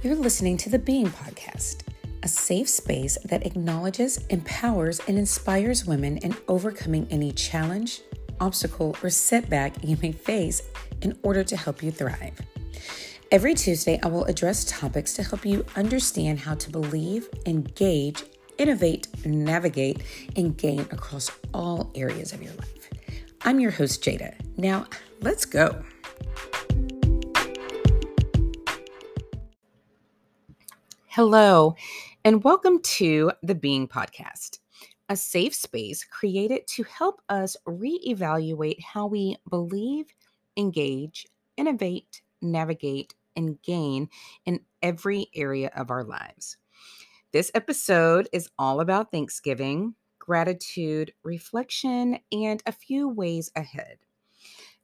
You're listening to the Being Podcast, a safe space that acknowledges, empowers, and inspires women in overcoming any challenge, obstacle, or setback you may face in order to help you thrive. Every Tuesday, I will address topics to help you understand how to believe, engage, innovate, navigate, and gain across all areas of your life. I'm your host, Jada. Now, let's go. Hello, and welcome to the Being Podcast, a safe space created to help us reevaluate how we believe, engage, innovate, navigate, and gain in every area of our lives. This episode is all about Thanksgiving, gratitude, reflection, and a few ways ahead.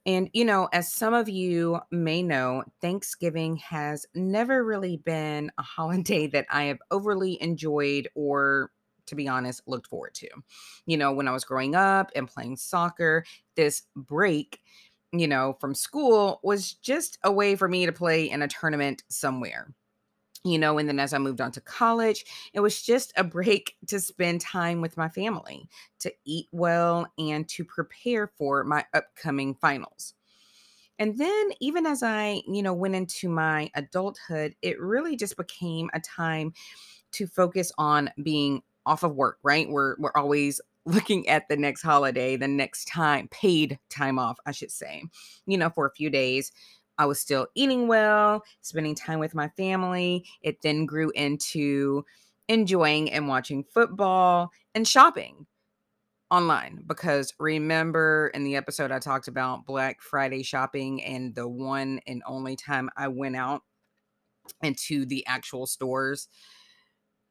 And, you know, as some of you may know, Thanksgiving has never really been a holiday that I have overly enjoyed or, to be honest, looked forward to. You know, when I was growing up and playing soccer, this break, you know, from school was just a way for me to play in a tournament somewhere you know, and then as I moved on to college, it was just a break to spend time with my family, to eat well, and to prepare for my upcoming finals. And then, even as I, you know, went into my adulthood, it really just became a time to focus on being off of work, right? We're, we're always looking at the next holiday, the next time, paid time off, I should say, you know, for a few days I was still eating well, spending time with my family. It then grew into enjoying and watching football and shopping online because remember in the episode I talked about Black Friday shopping and the one and only time I went out into the actual stores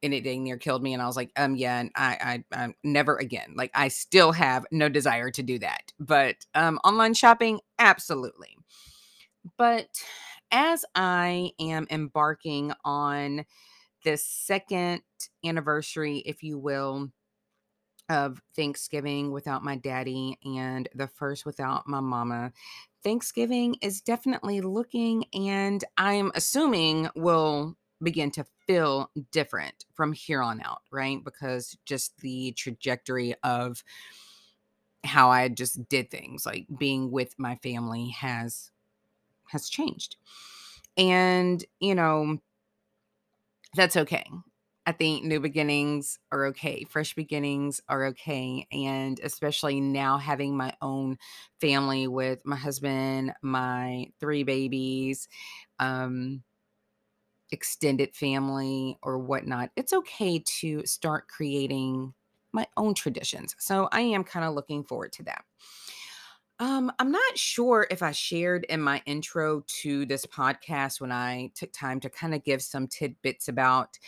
and it dang near killed me and I was like um yeah and I I I'm never again. Like I still have no desire to do that. But um online shopping absolutely but as I am embarking on this second anniversary, if you will, of Thanksgiving without my daddy and the first without my mama, Thanksgiving is definitely looking and I'm assuming will begin to feel different from here on out, right? Because just the trajectory of how I just did things, like being with my family has has changed. And, you know, that's okay. I think new beginnings are okay. Fresh beginnings are okay. And especially now having my own family with my husband, my three babies, um, extended family, or whatnot, it's okay to start creating my own traditions. So I am kind of looking forward to that. Um, I'm not sure if I shared in my intro to this podcast when I took time to kind of give some tidbits about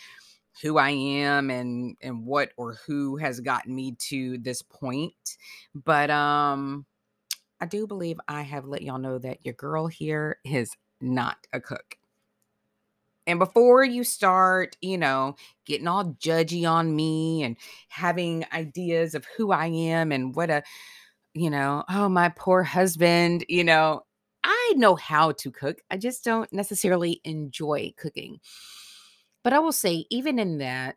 who I am and and what or who has gotten me to this point. But um I do believe I have let y'all know that your girl here is not a cook. And before you start, you know, getting all judgy on me and having ideas of who I am and what a you know, oh, my poor husband, you know, I know how to cook. I just don't necessarily enjoy cooking. But I will say, even in that,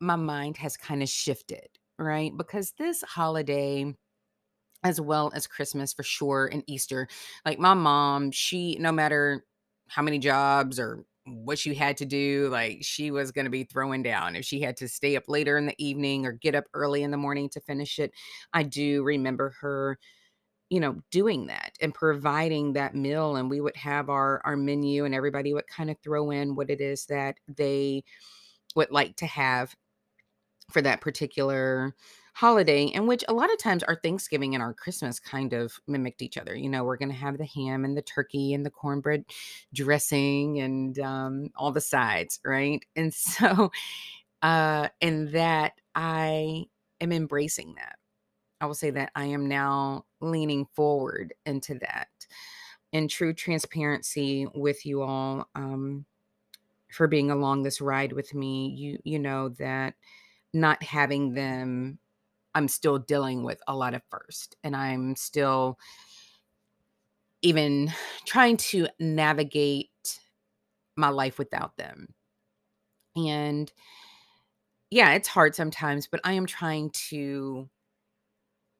my mind has kind of shifted, right? Because this holiday, as well as Christmas for sure, and Easter, like my mom, she, no matter how many jobs or what she had to do like she was going to be throwing down if she had to stay up later in the evening or get up early in the morning to finish it i do remember her you know doing that and providing that meal and we would have our our menu and everybody would kind of throw in what it is that they would like to have for that particular holiday in which a lot of times our Thanksgiving and our Christmas kind of mimicked each other. You know, we're going to have the ham and the turkey and the cornbread dressing and um, all the sides, right? And so, uh, in that, I am embracing that. I will say that I am now leaning forward into that in true transparency with you all um, for being along this ride with me. You you know that not having them I'm still dealing with a lot of first and I'm still even trying to navigate my life without them. And yeah, it's hard sometimes, but I am trying to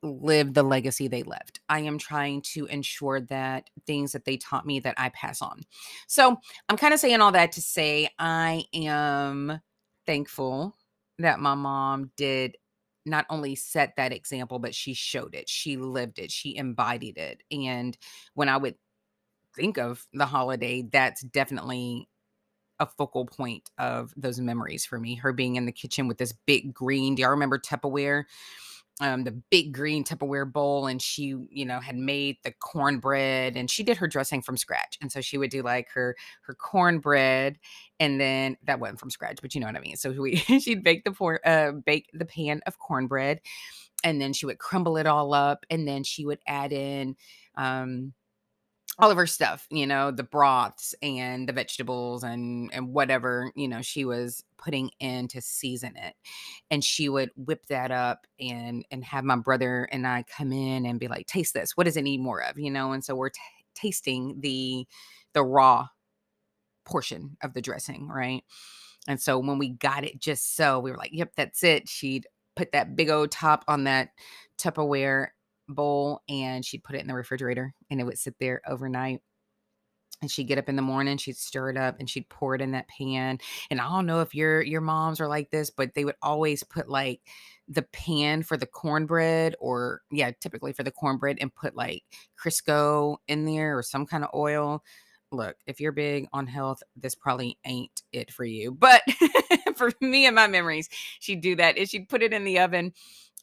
live the legacy they left. I am trying to ensure that things that they taught me that I pass on. So, I'm kind of saying all that to say I am thankful that my mom did not only set that example, but she showed it. She lived it. She embodied it. And when I would think of the holiday, that's definitely a focal point of those memories for me. Her being in the kitchen with this big green, do y'all remember Tupperware? Um, the big green Tupperware bowl, and she, you know, had made the cornbread, and she did her dressing from scratch. And so she would do like her her cornbread, and then that wasn't from scratch, but you know what I mean. So we she'd bake the por- uh, bake the pan of cornbread, and then she would crumble it all up, and then she would add in um, all of her stuff, you know, the broths and the vegetables and and whatever, you know, she was putting in to season it. And she would whip that up and and have my brother and I come in and be like, "Taste this. What does it need more of?" you know, and so we're t- tasting the the raw portion of the dressing, right? And so when we got it just so, we were like, "Yep, that's it." She'd put that big old top on that Tupperware bowl and she'd put it in the refrigerator and it would sit there overnight and she'd get up in the morning she'd stir it up and she'd pour it in that pan and i don't know if your your moms are like this but they would always put like the pan for the cornbread or yeah typically for the cornbread and put like crisco in there or some kind of oil. Look if you're big on health this probably ain't it for you but for me and my memories she'd do that and she'd put it in the oven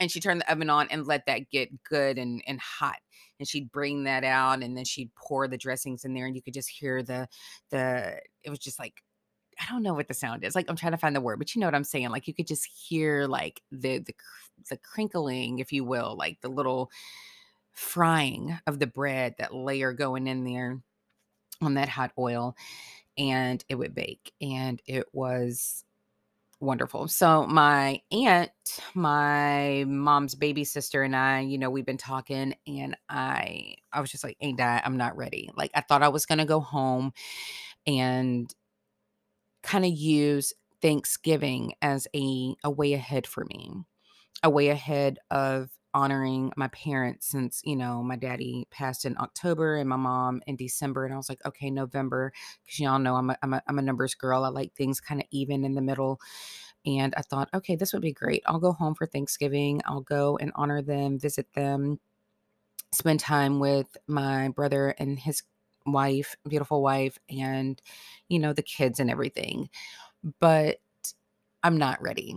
and she turned the oven on and let that get good and, and hot and she'd bring that out and then she'd pour the dressings in there and you could just hear the the it was just like I don't know what the sound is. Like I'm trying to find the word, but you know what I'm saying. Like you could just hear like the the the crinkling, if you will, like the little frying of the bread, that layer going in there on that hot oil, and it would bake. And it was wonderful. So my aunt, my mom's baby sister and I, you know, we've been talking and I I was just like, ain't I I'm not ready. Like I thought I was to go home and kind of use Thanksgiving as a a way ahead for me. A way ahead of honoring my parents since you know my daddy passed in October and my mom in December and I was like okay November because y'all know I'm a, I'm a I'm a numbers girl I like things kind of even in the middle and I thought okay this would be great I'll go home for Thanksgiving I'll go and honor them visit them spend time with my brother and his wife beautiful wife and you know the kids and everything but I'm not ready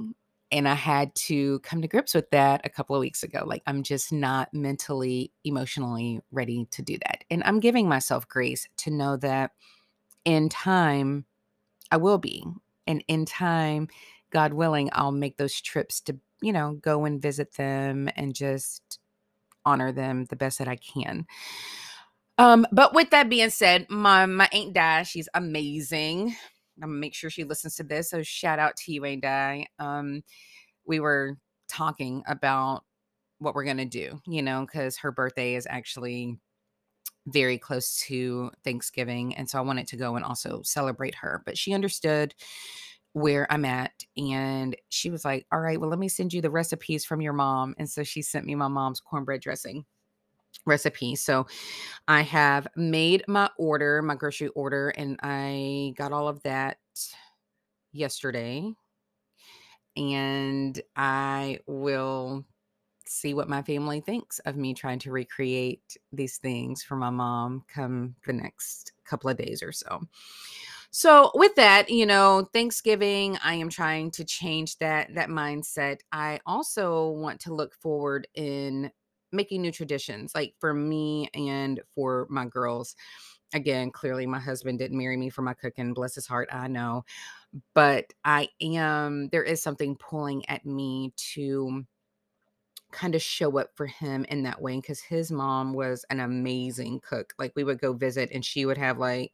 and I had to come to grips with that a couple of weeks ago. Like, I'm just not mentally, emotionally ready to do that. And I'm giving myself grace to know that in time, I will be. And in time, God willing, I'll make those trips to, you know, go and visit them and just honor them the best that I can. Um, but with that being said, my my Aunt Di, she's amazing. I'm gonna make sure she listens to this. So shout out to you, Aunt Di? Um, we were talking about what we're gonna do, you know, because her birthday is actually very close to Thanksgiving. And so I wanted to go and also celebrate her. But she understood where I'm at. And she was like, All right, well, let me send you the recipes from your mom. And so she sent me my mom's cornbread dressing recipe. So I have made my order, my grocery order, and I got all of that yesterday. And I will see what my family thinks of me trying to recreate these things for my mom come the next couple of days or so. So with that, you know, Thanksgiving, I am trying to change that that mindset. I also want to look forward in making new traditions like for me and for my girls. Again clearly my husband didn't marry me for my cooking bless his heart i know but i am there is something pulling at me to kind of show up for him in that way because his mom was an amazing cook like we would go visit and she would have like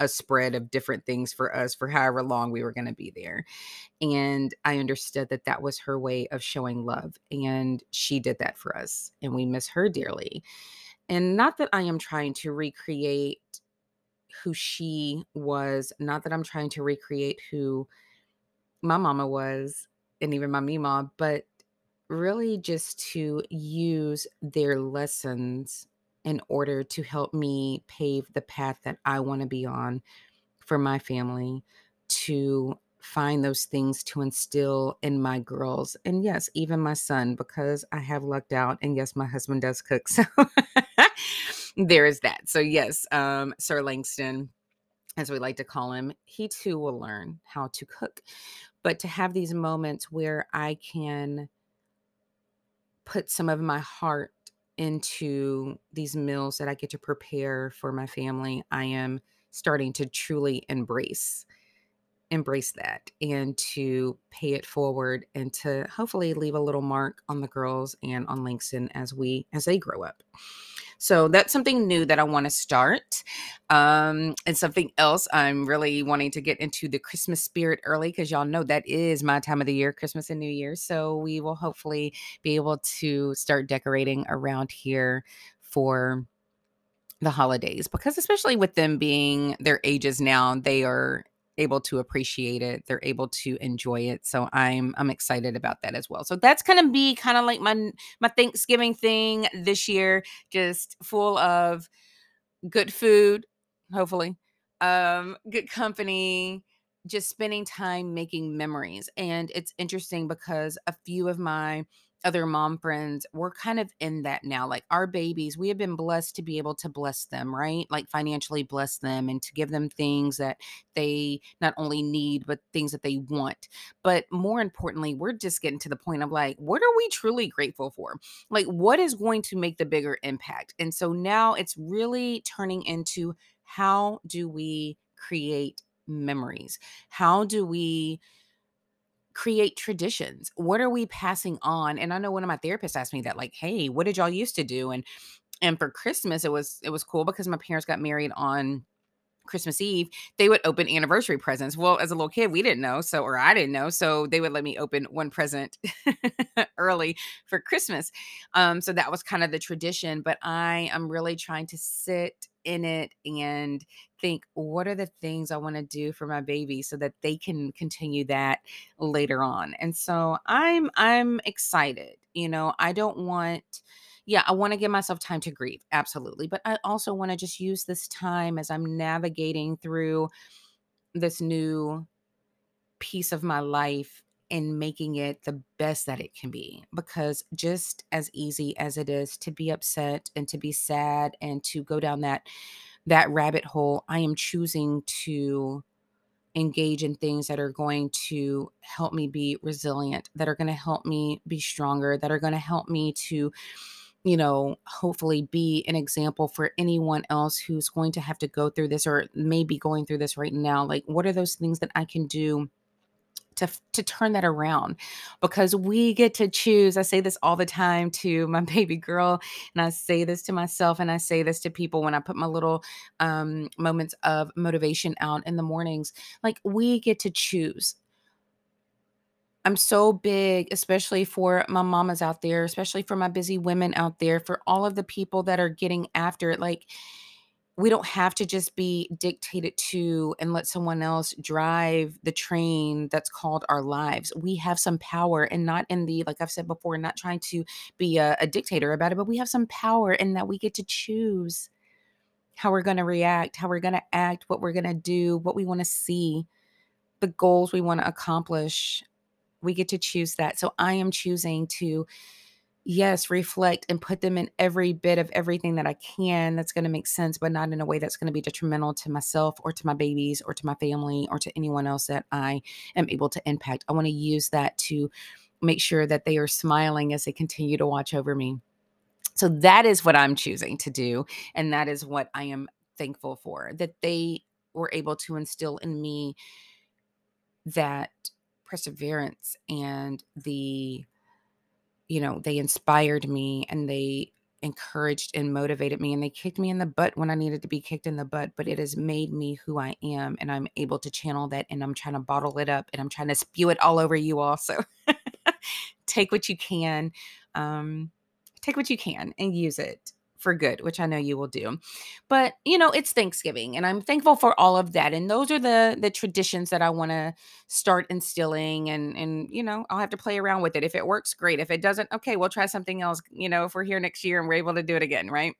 a spread of different things for us for however long we were going to be there. And I understood that that was her way of showing love. And she did that for us. And we miss her dearly. And not that I am trying to recreate who she was. Not that I'm trying to recreate who my mama was and even my mima, but really just to use their lessons in order to help me pave the path that I want to be on for my family to find those things to instill in my girls and yes even my son because i have lucked out and yes my husband does cook so there is that. So yes um sir langston as we like to call him he too will learn how to cook but to have these moments where i can put some of my heart into these meals that i get to prepare for my family i am starting to truly embrace embrace that and to pay it forward and to hopefully leave a little mark on the girls and on Langston as we as they grow up. So that's something new that I want to start. Um, and something else I'm really wanting to get into the Christmas spirit early because y'all know that is my time of the year, Christmas and New Year. So we will hopefully be able to start decorating around here for the holidays because especially with them being their ages now they are able to appreciate it they're able to enjoy it so i'm i'm excited about that as well. So that's gonna be kind of like my my thanksgiving thing this year just full of good food hopefully um good company just spending time making memories and it's interesting because a few of my other mom friends, we're kind of in that now. Like our babies, we have been blessed to be able to bless them, right? Like financially bless them and to give them things that they not only need, but things that they want. But more importantly, we're just getting to the point of like, what are we truly grateful for? Like, what is going to make the bigger impact? And so now it's really turning into how do we create memories? How do we create traditions? What are we passing on? And I know one of my therapists asked me that, like, hey, what did y'all used to do? And and for Christmas, it was it was cool because my parents got married on Christmas Eve, they would open anniversary presents. Well, as a little kid, we didn't know. So, or I didn't know. So they would let me open one present early for Christmas. Um, so that was kind of the tradition. But I am really trying to sit in it and think what are the things I want to do for my baby so that they can continue that later on. And so I'm I'm excited. You know, I don't want yeah, I want to give myself time to grieve. Absolutely. But I also want to just use this time as I'm navigating through this new piece of my life and making it the best that it can be because just as easy as it is to be upset and to be sad and to go down that that rabbit hole i am choosing to engage in things that are going to help me be resilient that are going to help me be stronger that are going to help me to you know hopefully be an example for anyone else who's going to have to go through this or maybe going through this right now like what are those things that i can do to to turn that around because we get to choose. I say this all the time to my baby girl and I say this to myself and I say this to people when I put my little um moments of motivation out in the mornings. Like we get to choose. I'm so big, especially for my mamas out there, especially for my busy women out there, for all of the people that are getting after it. Like, we don't have to just be dictated to and let someone else drive the train that's called our lives. We have some power and not in the, like I've said before, not trying to be a, a dictator about it, but we have some power in that we get to choose how we're going to react, how we're going to act, what we're going to do, what we want to see, the goals we want to accomplish. We get to choose that. So I am choosing to yes, reflect and put them in every bit of everything that I can that's going to make sense, but not in a way that's going to be detrimental to myself or to my babies or to my family or to anyone else that I am able to impact. I want to use that to make sure that they are smiling as they continue to watch over me. So that is what I'm choosing to do. And that is what I am thankful for that they were able to instill in me that perseverance and the you know, they inspired me and they encouraged and motivated me and they kicked me in the butt when I needed to be kicked in the butt, but it has made me who I am and I'm able to channel that and I'm trying to bottle it up and I'm trying to spew it all over you also. take what you can. Um take what you can and use it for good, which I know you will do. But, you know, it's Thanksgiving and I'm thankful for all of that. And those are the the traditions that I want to start instilling and and you know, I'll have to play around with it. If it works, great. If it doesn't, okay, we'll try something else, you know, if we're here next year and we're able to do it again, right?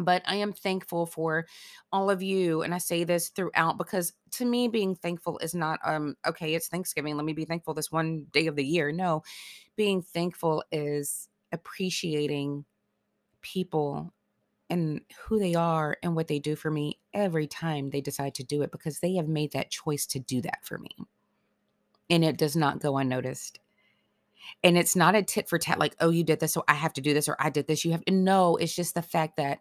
But I am thankful for all of you. And I say this throughout because to me, being thankful is not, um, okay, it's Thanksgiving. Let me be thankful this one day of the year. No, being thankful is appreciating people and who they are and what they do for me every time they decide to do it because they have made that choice to do that for me. And it does not go unnoticed. And it's not a tit for tat, like, oh, you did this, so I have to do this, or I did this. You have to no, it's just the fact that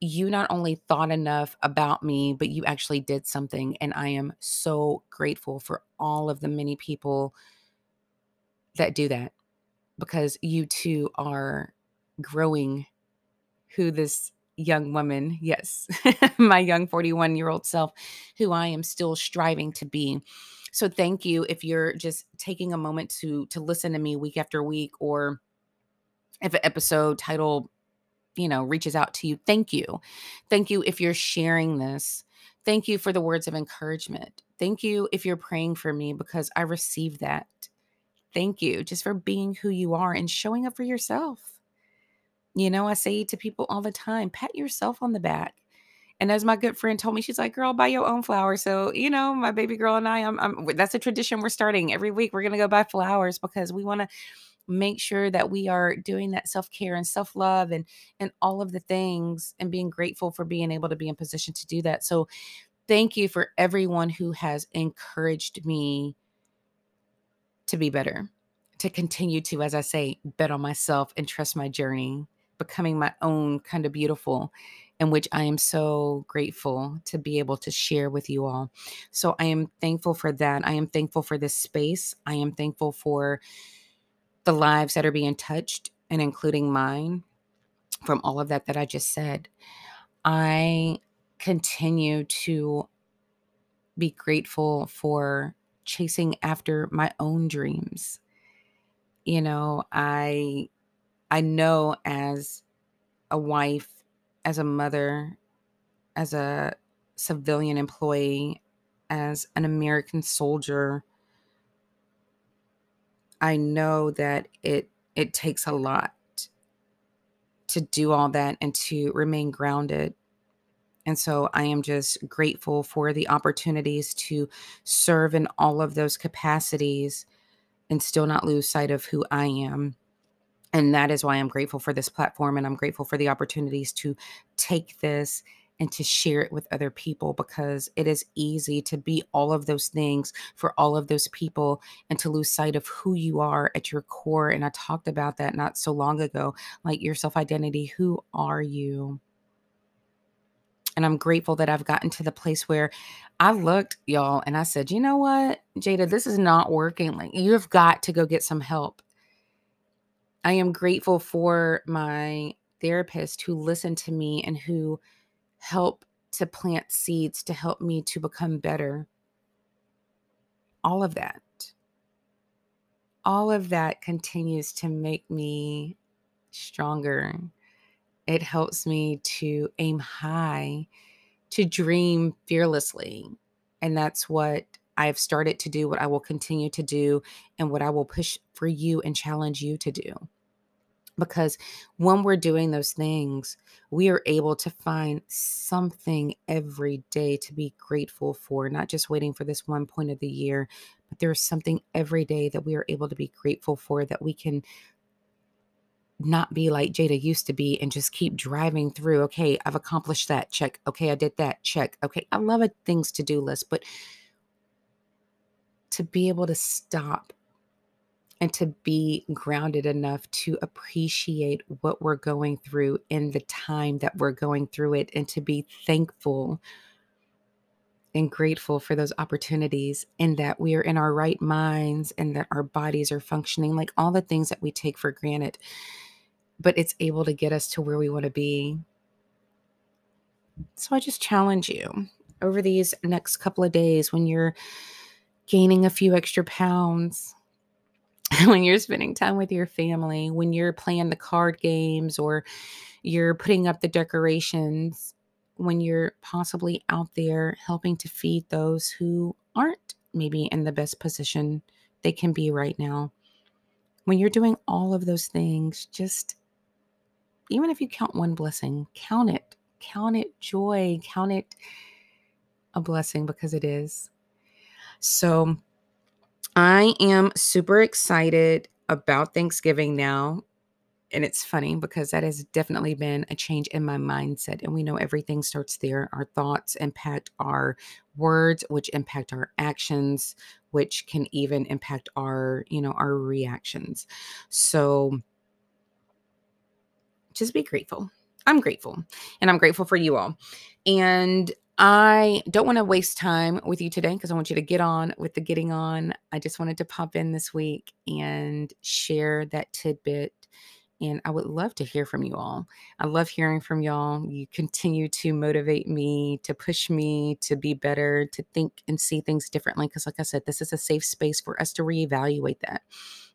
you not only thought enough about me, but you actually did something. And I am so grateful for all of the many people that do that because you too are growing who this young woman, yes, my young 41 year old self, who I am still striving to be. So thank you if you're just taking a moment to to listen to me week after week or if an episode title you know reaches out to you thank you. Thank you if you're sharing this. Thank you for the words of encouragement. Thank you if you're praying for me because i receive that. Thank you just for being who you are and showing up for yourself you know i say to people all the time pat yourself on the back and as my good friend told me, she's like, "Girl, buy your own flowers." So you know, my baby girl and I, I'm, I'm that's a tradition we're starting every week. We're gonna go buy flowers because we want to make sure that we are doing that self-care and self-love and and all of the things and being grateful for being able to be in position to do that. So thank you for everyone who has encouraged me to be better, to continue to as I say, bet on myself and trust my journey, becoming my own kind of beautiful in which I am so grateful to be able to share with you all. So I am thankful for that. I am thankful for this space. I am thankful for the lives that are being touched and including mine from all of that that I just said. I continue to be grateful for chasing after my own dreams. You know, I I know as a wife, as a mother, as a civilian employee, as an American soldier, I know that it it takes a lot to do all that and to remain grounded. And so I am just grateful for the opportunities to serve in all of those capacities and still not lose sight of who I am. And that is why I'm grateful for this platform and I'm grateful for the opportunities to take this and to share it with other people because it is easy to be all of those things for all of those people and to lose sight of who you are at your core. And I talked about that not so long ago like your self identity. Who are you? And I'm grateful that I've gotten to the place where I looked, y'all, and I said, you know what, Jada, this is not working. Like, you've got to go get some help. I am grateful for my therapist who listened to me and who helped to plant seeds to help me to become better. All of that. All of that continues to make me stronger. It helps me to aim high, to dream fearlessly. And that's what I've started to do, what I will continue to do, and what I will push for you and challenge you to do because when we're doing those things, we are able to find something every day to be grateful for, not just waiting for this one point of the year, but there's something every day that we are able to be grateful for that we can not be like Jada used to be and just keep driving through. Okay, I've accomplished that. Check. Okay, I did that. Check. Okay, I love a things to do list, but to be able to stop and to be grounded enough to appreciate what we're going through in the time that we're going through it and to be thankful and grateful for those opportunities and that we are in our right minds and that our bodies are functioning like all the things that we take for granted but it's able to get us to where we want to be. So i just challenge you over these next couple of days when you're gaining a few extra pounds when you're spending time with your family, when you're playing the card games or you're putting up the decorations, when you're possibly out there helping to feed those who aren't maybe in the best position they can be right now. When you're doing all of those things, just even if you count one blessing, count it. Count it joy. Count it a blessing because it is. So I am super excited about Thanksgiving now. And it's funny because that has definitely been a change in my mindset. And we know everything starts there. Our thoughts impact our words, which impact our actions, which can even impact our, you know, our reactions. So just be grateful. I'm grateful. And I'm grateful for you all. And I don't want to waste time with you today because I want you to get on with the getting on. I just wanted to pop in this week and share that tidbit. And I would love to hear from you all. I love hearing from y'all. You continue to motivate me, to push me to be better, to think and see things differently. Because, like I said, this is a safe space for us to reevaluate that.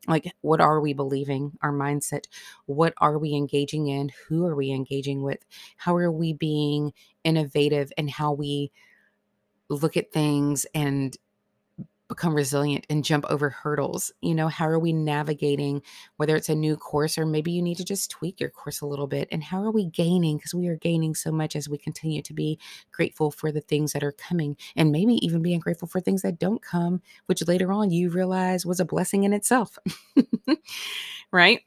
Like, what are we believing? Our mindset. What are we engaging in? Who are we engaging with? How are we being innovative in how we look at things and become resilient and jump over hurdles? You know, how are we navigating whether it's a new course or maybe you need to just tweak your course a little bit? And how are we gaining? Because we are gaining so much as we continue to be grateful for the things that are coming and maybe even being grateful for things that don't come, which later on you realize was a blessing in itself. right?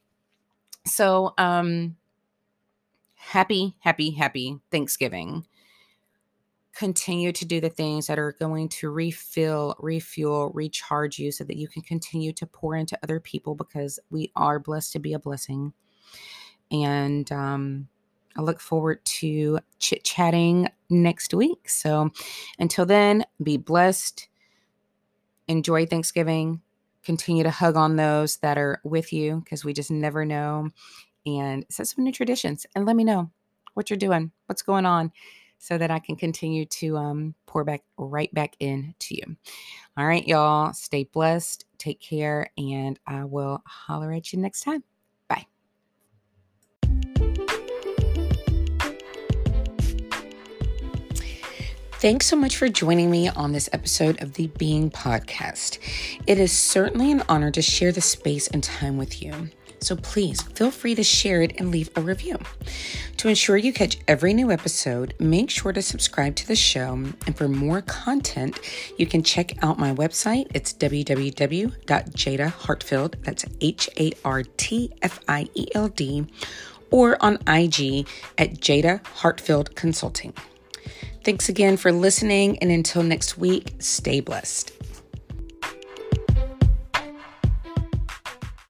So, um, happy, happy, happy Thanksgiving continue to do the things that are going to refill, refuel, recharge you so that you can continue to pour into other people because we are blessed to be a blessing. And um, I look forward to chit chatting next week. So until then, be blessed. Enjoy Thanksgiving. Continue to hug on those that are with you because we just never know. And set some new traditions and let me know what you're doing, what's going on so that I can continue to um, pour back right back in to you. All right, y'all, stay blessed, take care, and I will holler at you next time. Bye. Thanks so much for joining me on this episode of the Being Podcast. It is certainly an honor to share the space and time with you. So please feel free to share it and leave a review. To ensure you catch every new episode, make sure to subscribe to the show. And for more content, you can check out my website. It's www.jada that's H A R T F I E L D, or on IG at Jada Hartfield Consulting. Thanks again for listening, and until next week, stay blessed.